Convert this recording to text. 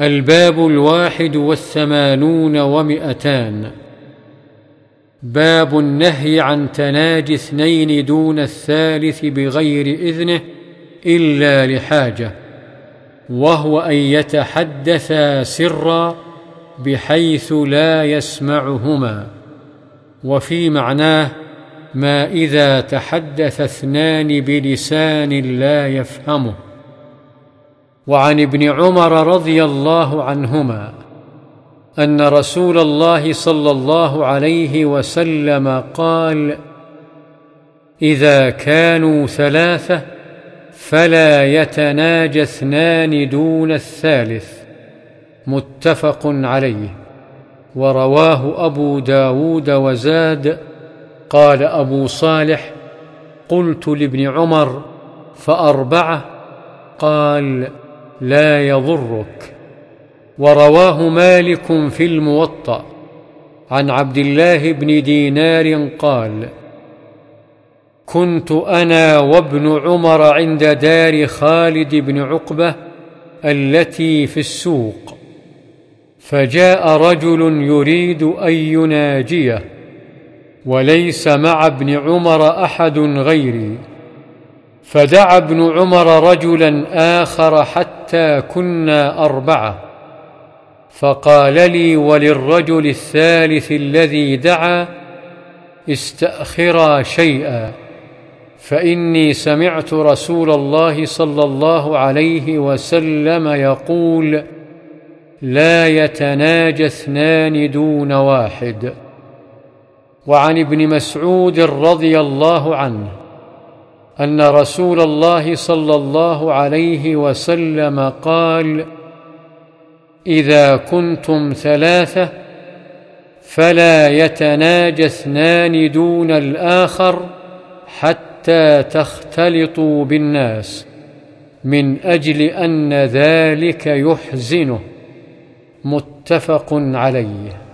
الباب الواحد والثمانون ومئتان. باب النهي عن تناجي اثنين دون الثالث بغير إذنه إلا لحاجة وهو أن يتحدثا سرا بحيث لا يسمعهما. وفي معناه ما إذا تحدث اثنان بلسان لا يفهمه. وعن ابن عمر رضي الله عنهما أن رسول الله صلى الله عليه وسلم قال إذا كانوا ثلاثة فلا يتناجى اثنان دون الثالث متفق عليه. ورواه أبو داود وزاد قال أبو صالح قلت لابن عمر فأربعة قال لا يضرك. ورواه مالك في الموطأ. عن عبد الله بن دينار قال كنت أنا وابن عمر عند دار خالد بن عقبة التي في السوق. فجاء رجل يريد أن يناجيه وليس مع ابن عمر أحد غيري. فدعا ابن عمر رجلا آخر حتى كنا أربعة. فقال لي وللرجل الثالث الذي دعا استاخرا شيئا فإني سمعت رسول الله صلى الله عليه وسلم يقول لا يتناجى اثنان دون واحد. وعن ابن مسعود رضي الله عنه أن رسول الله صلى الله عليه وسلم قال إذا كنتم ثلاثة فلا يتناجى اثنان دون الآخر حتى تختلطوا بالناس من أجل أن ذلك يحزنه. متفق عليه.